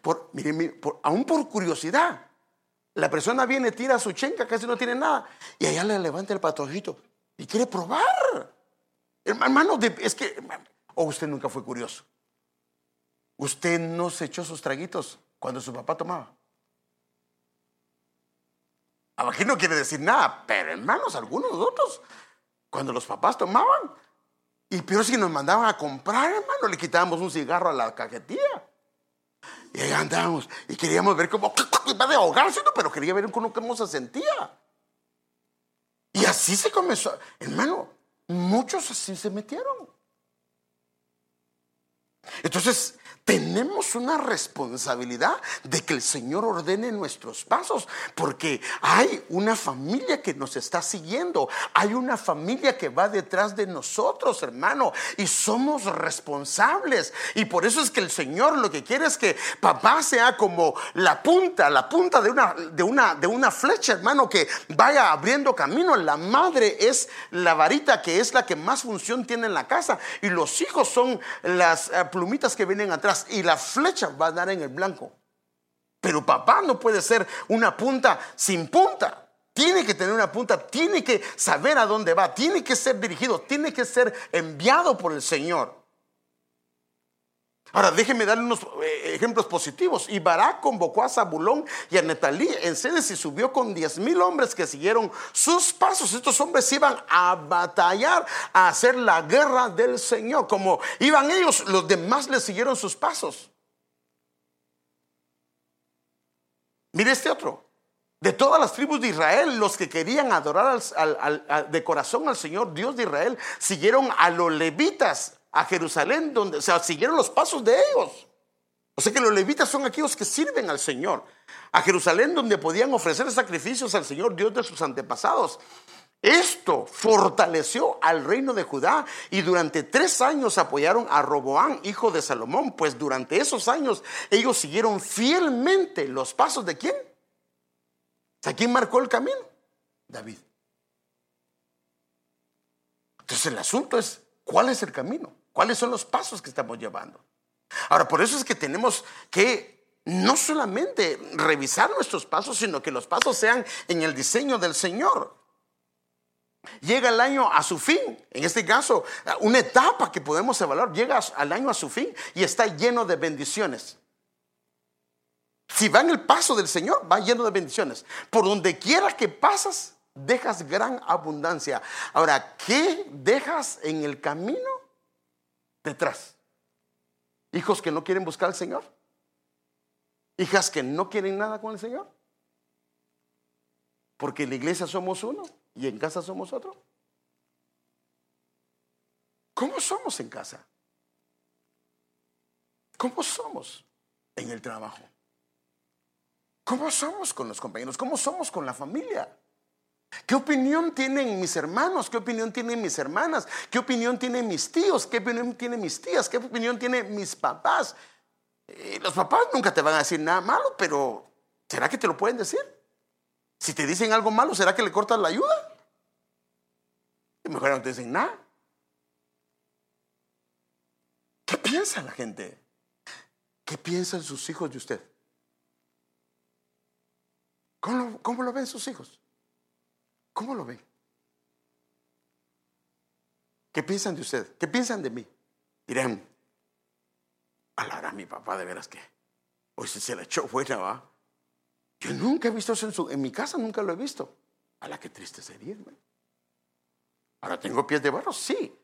Por, mire, aún por curiosidad. La persona viene, tira su chenca, casi no tiene nada, y allá le levanta el patojito y quiere probar. Hermano, es que, o usted nunca fue curioso. Usted no se echó sus traguitos cuando su papá tomaba. Aquí no quiere decir nada, pero hermanos, algunos otros, cuando los papás tomaban, y peor si nos mandaban a comprar, hermano, le quitábamos un cigarro a la cajetilla. Y ahí andábamos, y queríamos ver cómo iba de ahogarse, pero quería ver cómo, cómo se sentía. Y así se comenzó, hermano, Muchos así se metieron. Entonces, tenemos una responsabilidad de que el Señor ordene nuestros pasos, porque hay una familia que nos está siguiendo, hay una familia que va detrás de nosotros, hermano, y somos responsables. Y por eso es que el Señor lo que quiere es que papá sea como la punta, la punta de una, de una, de una flecha, hermano, que vaya abriendo camino. La madre es la varita que es la que más función tiene en la casa, y los hijos son las eh, plumitas que vienen atrás y la flecha va a dar en el blanco. Pero papá no puede ser una punta sin punta. Tiene que tener una punta, tiene que saber a dónde va, tiene que ser dirigido, tiene que ser enviado por el Señor. Ahora, déjenme darle unos eh, ejemplos positivos. Y Barak convocó a Zabulón y a Netalí en sedes y subió con diez mil hombres que siguieron sus pasos. Estos hombres iban a batallar, a hacer la guerra del Señor. Como iban ellos, los demás les siguieron sus pasos. Mire este otro. De todas las tribus de Israel, los que querían adorar de corazón al Señor, Dios de Israel, siguieron a los levitas a Jerusalén, donde, o sea, siguieron los pasos de ellos. O sea que los levitas son aquellos que sirven al Señor. A Jerusalén, donde podían ofrecer sacrificios al Señor Dios de sus antepasados. Esto fortaleció al reino de Judá y durante tres años apoyaron a Roboán, hijo de Salomón, pues durante esos años ellos siguieron fielmente los pasos de quién? ¿A quién marcó el camino? David. Entonces el asunto es, ¿cuál es el camino? ¿Cuáles son los pasos que estamos llevando? Ahora, por eso es que tenemos que no solamente revisar nuestros pasos, sino que los pasos sean en el diseño del Señor. Llega el año a su fin, en este caso, una etapa que podemos evaluar, llega al año a su fin y está lleno de bendiciones. Si va en el paso del Señor, va lleno de bendiciones. Por donde quiera que pasas, dejas gran abundancia. Ahora, ¿qué dejas en el camino? Detrás. Hijos que no quieren buscar al Señor. Hijas que no quieren nada con el Señor. Porque en la iglesia somos uno y en casa somos otro. ¿Cómo somos en casa? ¿Cómo somos en el trabajo? ¿Cómo somos con los compañeros? ¿Cómo somos con la familia? ¿Qué opinión tienen mis hermanos? ¿Qué opinión tienen mis hermanas? ¿Qué opinión tienen mis tíos? ¿Qué opinión tienen mis tías? ¿Qué opinión tienen mis papás? Eh, los papás nunca te van a decir nada malo, pero ¿será que te lo pueden decir? Si te dicen algo malo, ¿será que le cortas la ayuda? Y mejor no te dicen nada. ¿Qué piensa la gente? ¿Qué piensan sus hijos de usted? ¿Cómo cómo lo ven sus hijos? ¿Cómo lo ven? ¿Qué piensan de usted? ¿Qué piensan de mí? Dirán, a mi papá de veras que hoy se la echó buena, ¿va? Yo nunca he visto eso en, su, en mi casa, nunca lo he visto. A la que triste sería, hermano. Ahora tengo pies de barro, sí.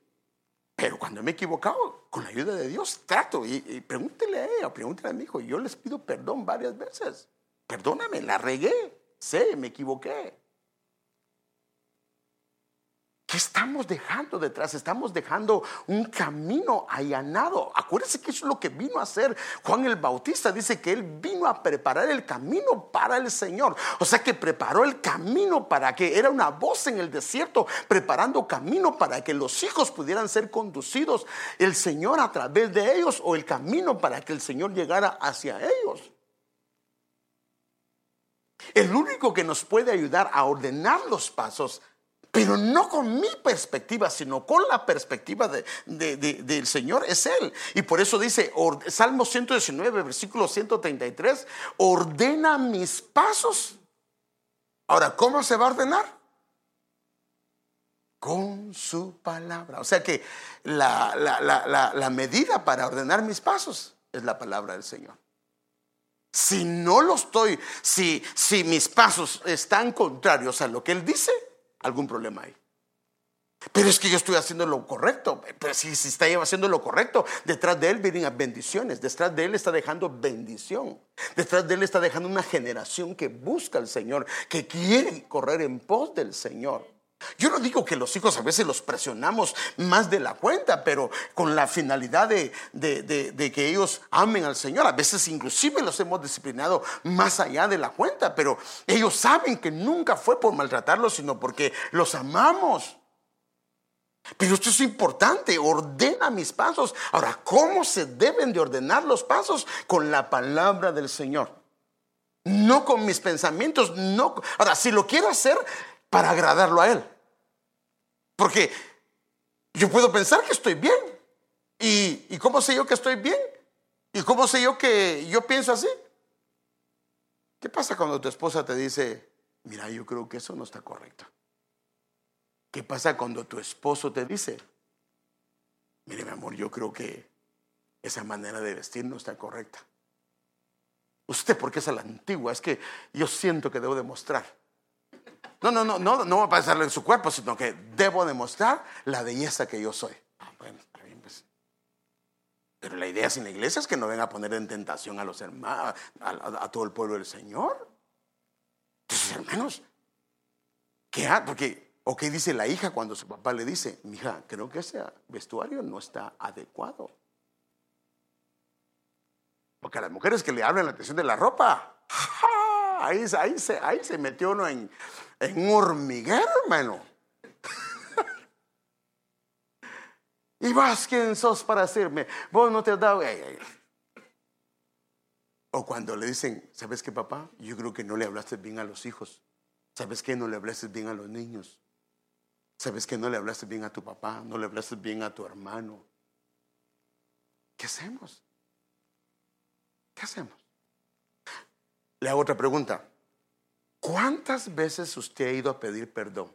Pero cuando me he equivocado, con la ayuda de Dios, trato. Y, y pregúntele a ella, pregúntele a mi hijo. Yo les pido perdón varias veces. Perdóname, la regué. Sé, me equivoqué. ¿Qué estamos dejando detrás? Estamos dejando un camino allanado. Acuérdense que eso es lo que vino a hacer Juan el Bautista. Dice que él vino a preparar el camino para el Señor. O sea que preparó el camino para que era una voz en el desierto, preparando camino para que los hijos pudieran ser conducidos el Señor a través de ellos o el camino para que el Señor llegara hacia ellos. El único que nos puede ayudar a ordenar los pasos pero no con mi perspectiva, sino con la perspectiva del Señor es Él. Y por eso dice, Salmo 119, versículo 133, ordena mis pasos. Ahora, ¿cómo se va a ordenar? Con su palabra. O sea que la, la medida para ordenar mis pasos es la palabra del Señor. Si no lo estoy, si, si mis pasos están contrarios a lo que Él dice, algún problema hay. Pero es que yo estoy haciendo lo correcto. Pero si, si está haciendo lo correcto, detrás de él vienen bendiciones. Detrás de él está dejando bendición. Detrás de él está dejando una generación que busca al Señor, que quiere correr en pos del Señor. Yo no digo que los hijos a veces los presionamos más de la cuenta, pero con la finalidad de, de, que ellos amen al Señor. A veces inclusive los hemos disciplinado más allá de la cuenta, pero ellos saben que nunca fue por maltratarlos, sino porque los amamos. Pero esto es importante, ordena mis pasos. Ahora, ¿cómo se deben de ordenar los pasos? Con la palabra del Señor. No con mis pensamientos, no. Ahora, si lo quiero hacer, para agradarlo a Él. Porque yo puedo pensar que estoy bien. ¿Y, cómo sé yo que estoy bien? ¿Y cómo sé yo que yo pienso así? ¿Qué pasa cuando tu esposa te dice, mira, yo creo que eso no está correcto? ¿Qué pasa cuando tu esposo te dice, mire mi amor, yo creo que esa manera de vestir no está correcta. Usted, porque es a la antigua, es que yo siento que debo demostrar. No, no, no, no, no va a pasarle en su cuerpo, sino que debo demostrar la belleza que yo soy. Ah, bueno, está bien, pues. Pero la idea sin la iglesia es que no venga a poner en tentación a los hermanos, a, todo el pueblo del Señor. Entonces, hermanos, ¿qué? Porque, ¿o qué dice la hija cuando su papá le dice, mija, creo que ese vestuario no está adecuado? Porque a las mujeres que le hablan la atención de la ropa, ahí se metió uno en, en un hormiguero, hermano. y vas, ¿quién sos para decirme? Vos no te has dado... O cuando le dicen, ¿sabes qué, papá? Yo creo que no le hablaste bien a los hijos. ¿Sabes qué? No le hablaste bien a los niños. ¿Sabes qué? No le hablaste bien a tu papá. No le hablaste bien a tu hermano. ¿Qué hacemos? ¿Qué hacemos? Le hago otra pregunta. ¿Cuántas veces usted ha ido a pedir perdón?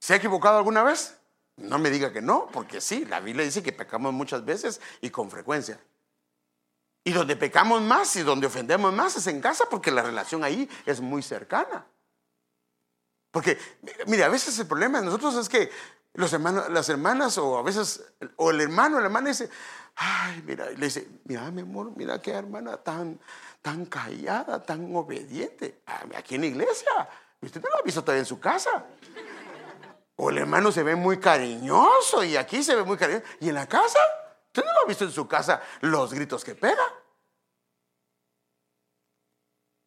¿Se ha equivocado alguna vez? No me diga que no, porque sí, la Biblia dice que pecamos muchas veces y con frecuencia. Y donde pecamos más y donde ofendemos más es en casa porque la relación ahí es muy cercana. Porque, mire, a veces el problema de nosotros es que las hermanas o a veces, o el hermano la hermana dice, ay, mira, le dice, mira, mi amor, mira qué hermana tan, tan callada, tan obediente. Ah, aquí en la iglesia, usted no lo ha visto todavía en su casa. O el hermano se ve muy cariñoso y aquí se ve muy cariñoso. ¿Y en la casa? ¿Usted no lo ha visto en su casa los gritos que pega?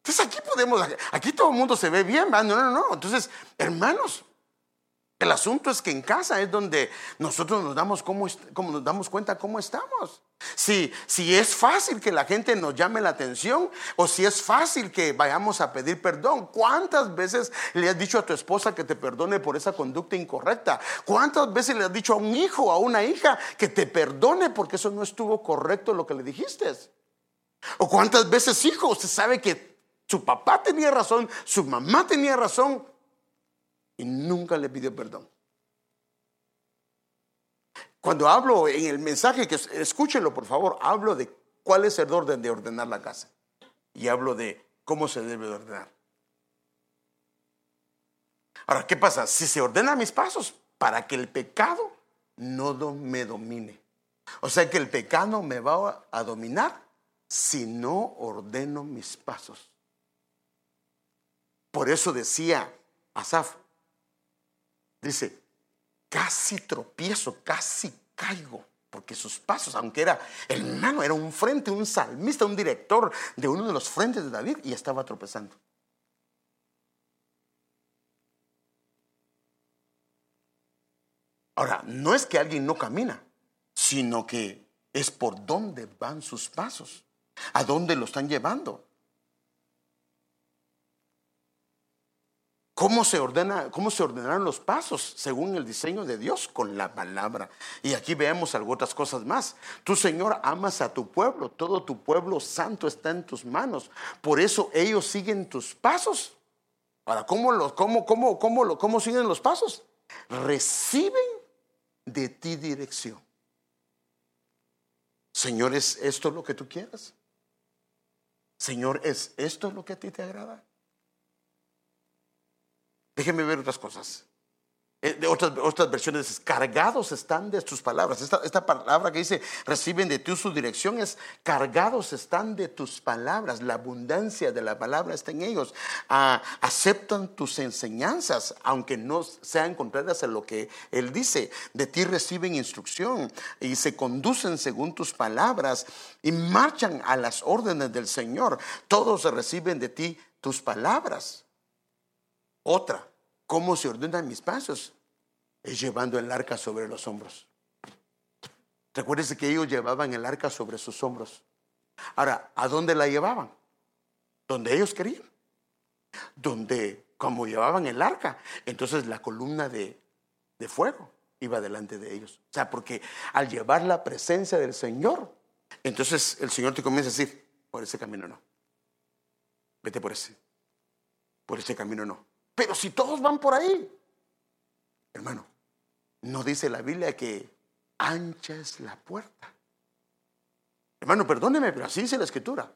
Entonces aquí podemos, aquí todo el mundo se ve bien, No, no, no. Entonces, hermanos, el asunto es que en casa es donde nosotros nos damos, cómo, nos damos cuenta cómo estamos. Si, es fácil que la gente nos llame la atención o si es fácil que vayamos a pedir perdón. ¿Cuántas veces le has dicho a tu esposa que te perdone por esa conducta incorrecta? ¿Cuántas veces le has dicho a un hijo o a una hija que te perdone porque eso no estuvo correcto lo que le dijiste? ¿O cuántas veces, hijo, usted sabe que su papá tenía razón, su mamá tenía razón, y nunca le pidió perdón. Cuando hablo en el mensaje, que escúchenlo por favor, hablo de cuál es el orden de ordenar la casa. Y hablo de cómo se debe ordenar. Ahora, ¿qué pasa? Si se ordenan mis pasos para que el pecado no me domine. O sea que el pecado me va a dominar si no ordeno mis pasos. Por eso decía Asaf, dice, casi tropiezo, casi caigo, porque sus pasos, aunque era hermano, era un frente, un salmista, un director de uno de los frentes de David y estaba tropezando. Ahora, no es que alguien no camina, sino que es por dónde van sus pasos, a dónde lo están llevando. ¿Cómo se, ordena, ¿Cómo se ordenarán los pasos según el diseño de Dios? Con la palabra. Y aquí vemos algunas cosas más. Tú, Señor, amas a tu pueblo. Todo tu pueblo santo está en tus manos. Por eso ellos siguen tus pasos. Ahora, ¿cómo, los, cómo, cómo, cómo, cómo siguen los pasos? Reciben de ti dirección. Señor, ¿es esto lo que tú quieras? Señor, ¿es esto lo que a ti te agrada? Déjenme ver otras cosas. Eh, otras, otras versiones, cargados están de tus palabras. Esta, esta, palabra que dice, reciben de ti su dirección, es cargados están de tus palabras. La abundancia de la palabra está en ellos. Ah, aceptan tus enseñanzas, aunque no sean contrarias a lo que Él dice. De ti reciben instrucción y se conducen según tus palabras y marchan a las órdenes del Señor. Todos reciben de ti tus palabras. Otra, ¿cómo se ordenan mis pasos? Es llevando el arca sobre los hombros. Recuérdese que ellos llevaban el arca sobre sus hombros. Ahora, ¿a dónde la llevaban? Donde ellos querían. Donde, como llevaban el arca, entonces la columna de, de fuego iba delante de ellos. O sea, porque al llevar la presencia del Señor, entonces el Señor te comienza a decir, por ese camino no. Vete por ese. Por ese camino no. Pero si todos van por ahí, hermano, no dice la Biblia que ancha es la puerta. Hermano, perdóneme, pero así dice la escritura.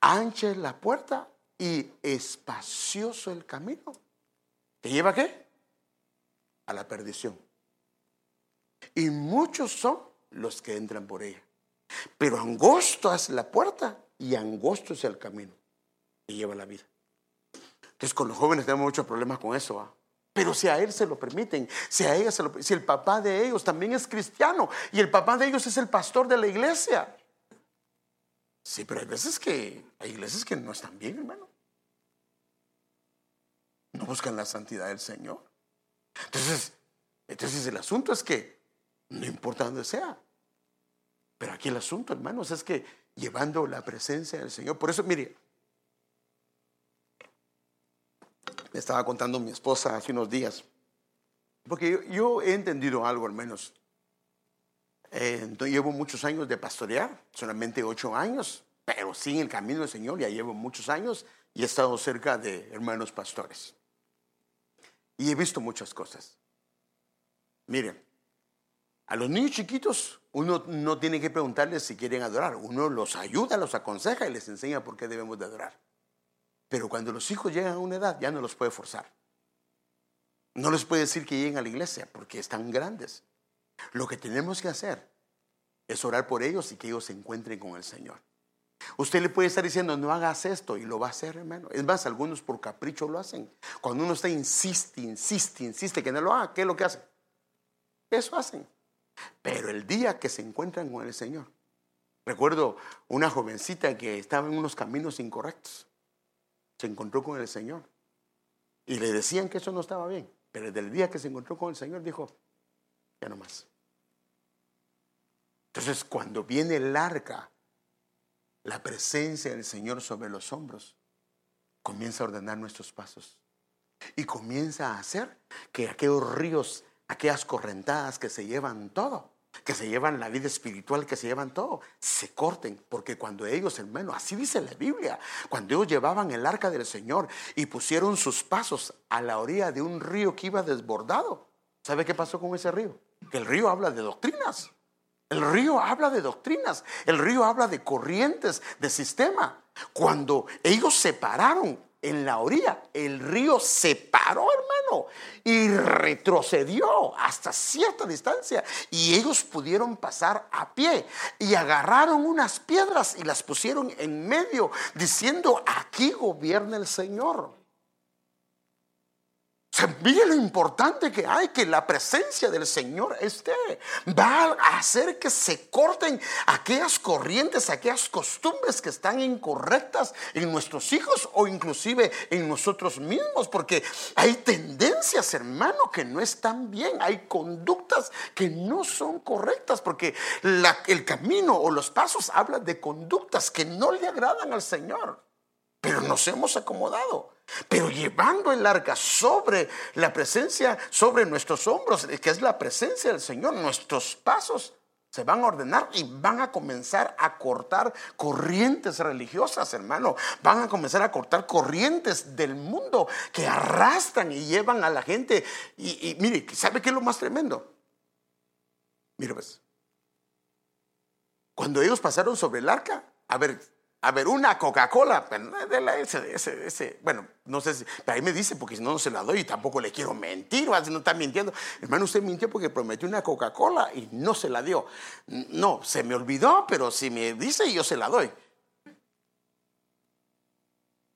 Ancha es la puerta y espacioso el camino. ¿Te lleva a qué? A la perdición. Y muchos son los que entran por ella. Pero angosto es la puerta y angosto es el camino que lleva la vida. Entonces con los jóvenes tenemos muchos problemas con eso. Pero si a él se lo permiten, si a ella se lo si el papá de ellos también es cristiano y el papá de ellos es el pastor de la iglesia. Sí, pero hay veces que hay iglesias que no están bien, hermano. No buscan la santidad del Señor. Entonces, entonces el asunto es que no importa dónde sea. Pero aquí el asunto, hermanos, es que llevando la presencia del Señor. Por eso, mire, estaba contando mi esposa hace unos días. Porque yo, he entendido algo al menos. Eh, llevo muchos años de pastorear, solamente ocho años, pero sí en el camino del Señor ya llevo muchos años y he estado cerca de hermanos pastores. Y he visto muchas cosas. Miren, a los niños chiquitos uno no tiene que preguntarles si quieren adorar. Uno los ayuda, los aconseja y les enseña por qué debemos de adorar. Pero cuando los hijos llegan a una edad ya no los puede forzar. No les puede decir que lleguen a la iglesia porque están grandes. Lo que tenemos que hacer es orar por ellos y que ellos se encuentren con el Señor. Usted le puede estar diciendo, no hagas esto, y lo va a hacer, hermano. Es más, algunos por capricho lo hacen. Cuando uno está insiste, insiste, insiste que no lo haga, ¿qué es lo que hace? Eso hacen. Pero el día que se encuentran con el Señor, recuerdo una jovencita que estaba en unos caminos incorrectos, se encontró con el Señor y le decían que eso no estaba bien, pero desde el día que se encontró con el Señor dijo, ya no más. Entonces cuando viene el arca, la presencia del Señor sobre los hombros, comienza a ordenar nuestros pasos y comienza a hacer que aquellos ríos aquellas correntadas que se llevan todo, que se llevan la vida espiritual, que se llevan todo, se corten, porque cuando ellos, hermano, así dice la Biblia, cuando ellos llevaban el arca del Señor y pusieron sus pasos a la orilla de un río que iba desbordado, ¿sabe qué pasó con ese río? Que el río habla de doctrinas. El río habla de doctrinas, el río habla de corrientes, de sistema. Cuando ellos separaron en la orilla, el río se paró, hermano, y retrocedió hasta cierta distancia. Y ellos pudieron pasar a pie y agarraron unas piedras y las pusieron en medio, diciendo, aquí gobierna el Señor mire lo importante que hay, que la presencia del Señor esté. Va a hacer que se corten aquellas corrientes, aquellas costumbres que están incorrectas en nuestros hijos o inclusive en nosotros mismos, porque hay tendencias, hermano, que no están bien, hay conductas que no son correctas, porque el camino o los pasos hablan de conductas que no le agradan al Señor, pero nos hemos acomodado. Pero llevando el arca sobre la presencia, sobre nuestros hombros, que es la presencia del Señor, nuestros pasos se van a ordenar y van a comenzar a cortar corrientes religiosas, hermano. Van a comenzar a cortar corrientes del mundo que arrastran y llevan a la gente. Y, mire, ¿sabe qué es lo más tremendo? Mire, pues. Cuando ellos pasaron sobre el arca, a ver, a ver, una Coca-Cola, bueno, no sé si, pero ahí me dice, porque si no, no se la doy y tampoco le quiero mentir, o no está mintiendo. Hermano, usted mintió porque prometió una Coca-Cola y no se la dio. No, se me olvidó, pero si me dice, yo se la doy.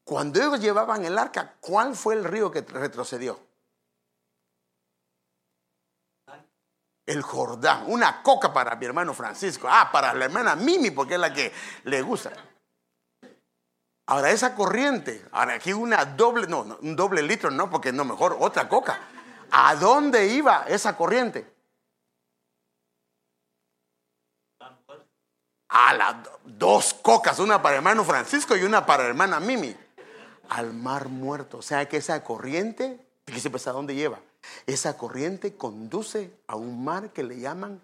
Cuando ellos llevaban el arca, ¿cuál fue el río que retrocedió? El Jordán, una coca para mi hermano Francisco, ah, para la hermana Mimi, porque es la que le gusta. Ahora esa corriente, ahora aquí una doble, no, un doble litro, no, porque no, mejor otra coca. ¿A dónde iba esa corriente? A las dos cocas, una para hermano Francisco y una para hermana Mimi. Al mar muerto. O sea que esa corriente, fíjese pues a dónde lleva. Esa corriente conduce a un mar que le llaman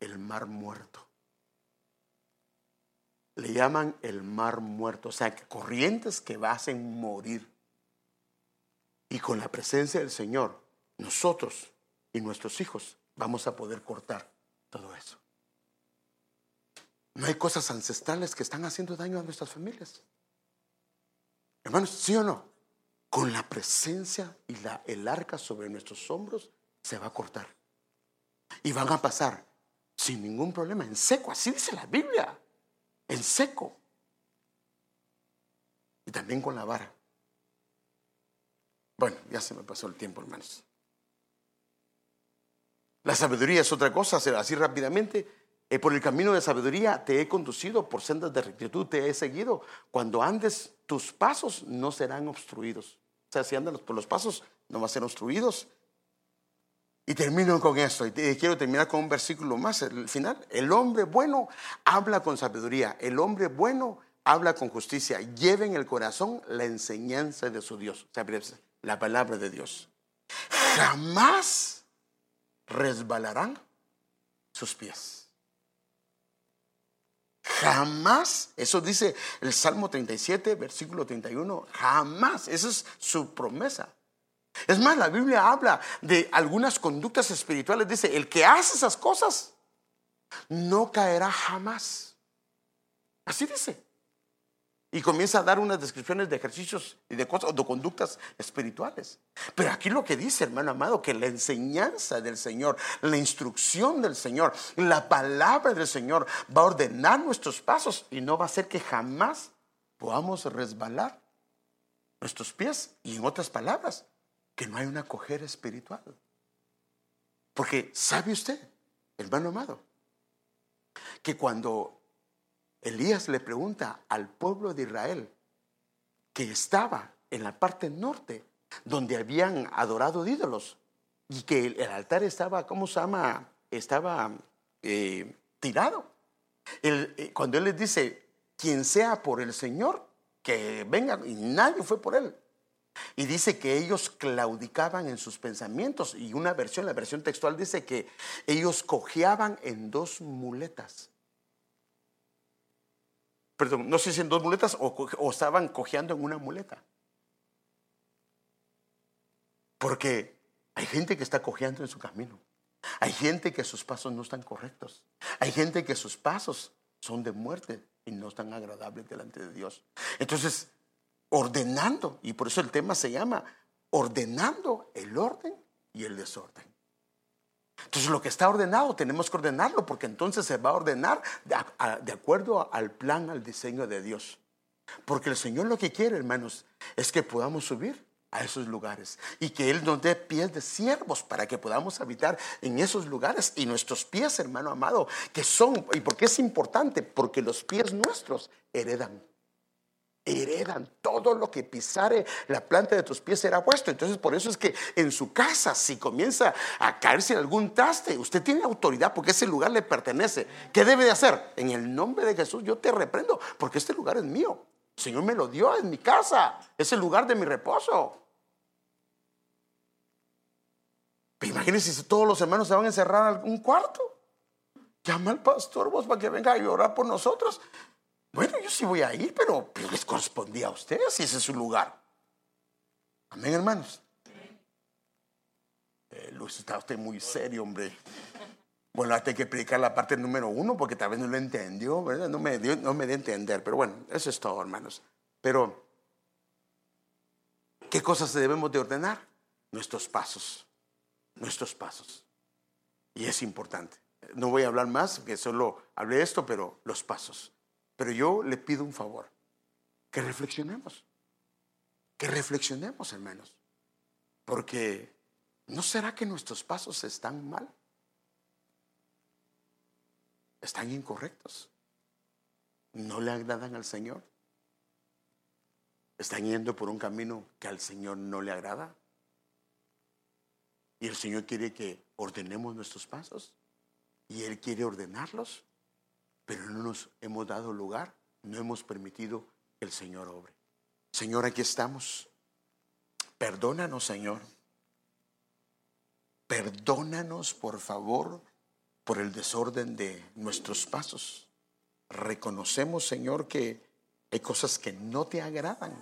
el mar muerto le llaman el mar muerto, o sea, corrientes que hacen morir. Y con la presencia del Señor, nosotros y nuestros hijos vamos a poder cortar todo eso. No hay cosas ancestrales que están haciendo daño a nuestras familias. Hermanos, ¿sí o no? Con la presencia y la, el arca sobre nuestros hombros se va a cortar. Y van a pasar sin ningún problema, en seco. Así dice la Biblia. En seco. Y también con la vara. Bueno, ya se me pasó el tiempo, hermanos. La sabiduría es otra cosa, así rápidamente. Eh, por el camino de sabiduría te he conducido, por sendas de rectitud te he seguido. Cuando andes, tus pasos no serán obstruidos. O sea, si andas por los pasos, no van a ser obstruidos. Y termino con esto, y quiero terminar con un versículo más, el final. El hombre bueno habla con sabiduría, el hombre bueno habla con justicia, lleva en el corazón la enseñanza de su Dios, la palabra de Dios. Jamás resbalarán sus pies. Jamás, eso dice el Salmo 37, versículo 31, jamás, esa es su promesa. Es más, la Biblia habla de algunas conductas espirituales, dice, el que hace esas cosas no caerá jamás. Así dice. Y comienza a dar unas descripciones de ejercicios y de cosas, de conductas espirituales. Pero aquí lo que dice, hermano amado, que la enseñanza del Señor, la instrucción del Señor, la palabra del Señor va a ordenar nuestros pasos y no va a hacer que jamás podamos resbalar nuestros pies. Y en otras palabras, que no hay una cojera espiritual. Porque, ¿sabe usted, hermano amado, que cuando Elías le pregunta al pueblo de Israel que estaba en la parte norte, donde habían adorado ídolos, y que el, altar estaba, ¿cómo se llama? Estaba eh, tirado. Eh, cuando él les dice, quien sea por el Señor, que venga, y nadie fue por él. Y dice que ellos claudicaban en sus pensamientos. Y una versión, la versión textual dice que ellos cojeaban en dos muletas perdón, no sé si en dos muletas o, estaban cojeando en una muleta. Porque hay gente que está cojeando en su camino. Hay gente que sus pasos no están correctos. Hay gente que sus pasos son de muerte y no están agradables delante de Dios. Entonces, ordenando, y por eso el tema se llama ordenando el orden y el desorden. Entonces lo que está ordenado tenemos que ordenarlo porque entonces se va a ordenar de, acuerdo al plan, al diseño de Dios. Porque el Señor lo que quiere, hermanos, es que podamos subir a esos lugares y que Él nos dé pies de siervos para que podamos habitar en esos lugares y nuestros pies, hermano amado, que son, ¿y por qué es importante? Porque los pies nuestros heredan heredan todo lo que pisare la planta de tus pies será vuestro. Entonces, por eso es que en su casa, si comienza a caerse algún traste, usted tiene autoridad porque ese lugar le pertenece. ¿Qué debe de hacer? En el nombre de Jesús, yo te reprendo porque este lugar es mío. El Señor me lo dio, en mi casa, es el lugar de mi reposo. Pero imagínense si todos los hermanos se van a encerrar en un cuarto. Llama al pastor vos para que venga a llorar por nosotros. Bueno, yo sí voy a ir, pero, les correspondía a ustedes si ese es su lugar. Amén, hermanos. Eh, Luis, está usted muy serio, hombre. Bueno, hasta hay que predicar la parte número uno porque tal vez no lo entendió, ¿verdad? No me dio, no me dio a entender, pero bueno, eso es todo, hermanos. Pero, ¿qué cosas debemos de ordenar? Nuestros pasos, nuestros pasos. Y es importante. No voy a hablar más, que solo hablé de esto, pero los pasos. Pero yo le pido un favor, que reflexionemos, que reflexionemos, hermanos, porque ¿no será que nuestros pasos están mal? Están incorrectos. No le agradan al Señor. Están yendo por un camino que al Señor no le agrada. Y el Señor quiere que ordenemos nuestros pasos. Y Él quiere ordenarlos pero no nos hemos dado lugar, no hemos permitido que el Señor obre. Señor, aquí estamos. Perdónanos, Señor. Perdónanos, por favor, por el desorden de nuestros pasos. Reconocemos, Señor, que hay cosas que no te agradan,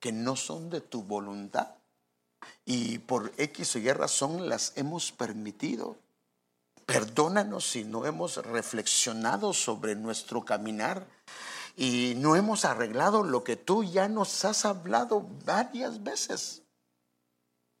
que no son de tu voluntad. Y por X o Y razón las hemos permitido. Perdónanos si no hemos reflexionado sobre nuestro caminar y no hemos arreglado lo que tú ya nos has hablado varias veces.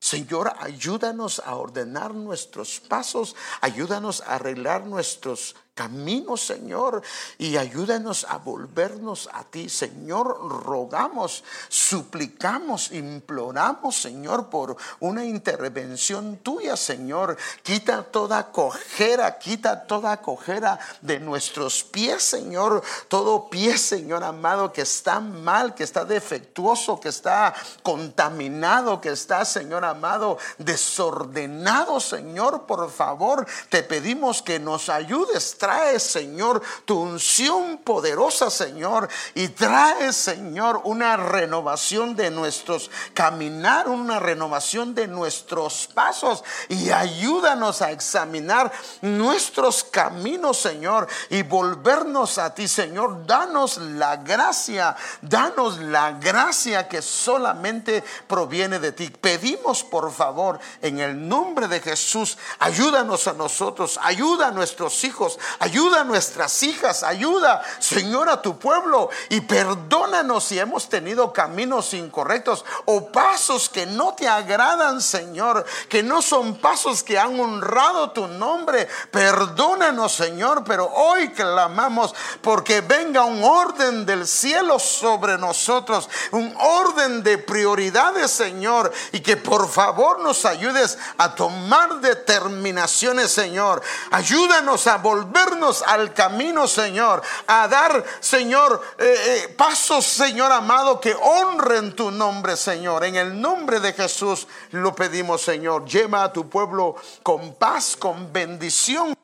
Señor, ayúdanos a ordenar nuestros pasos, ayúdanos a arreglar nuestros camino, Señor, y ayúdanos a volvernos a ti, Señor. Rogamos, suplicamos, imploramos, Señor, por una intervención tuya, Señor. Quita toda cojera, quita toda cojera de nuestros pies, Señor. Todo pie, Señor amado, que está mal, que está defectuoso, que está contaminado, que está, Señor amado, desordenado, Señor. Por favor, te pedimos que nos ayudes trae, Señor, tu unción poderosa, Señor, y trae, Señor, una renovación de nuestros caminar, una renovación de nuestros pasos y ayúdanos a examinar nuestros caminos, Señor, y volvernos a ti, Señor. Danos la gracia, danos la gracia que solamente proviene de ti. Pedimos, por favor, en el nombre de Jesús, ayúdanos a nosotros, ayuda a nuestros hijos, ayuda a nuestras hijas, ayuda, Señor, a tu pueblo y perdónanos si hemos tenido caminos incorrectos o pasos que no te agradan, Señor, que no son pasos que han honrado tu nombre. Perdónanos, Señor, pero hoy clamamos porque venga un orden del cielo sobre nosotros, un orden de prioridades, Señor, y que por favor nos ayudes a tomar determinaciones, Señor. Ayúdanos a volver al camino, Señor, a dar, Señor, eh, eh, pasos, Señor amado, que honren tu nombre, Señor. En el nombre de Jesús lo pedimos, Señor. Lleva a tu pueblo con paz, con bendición.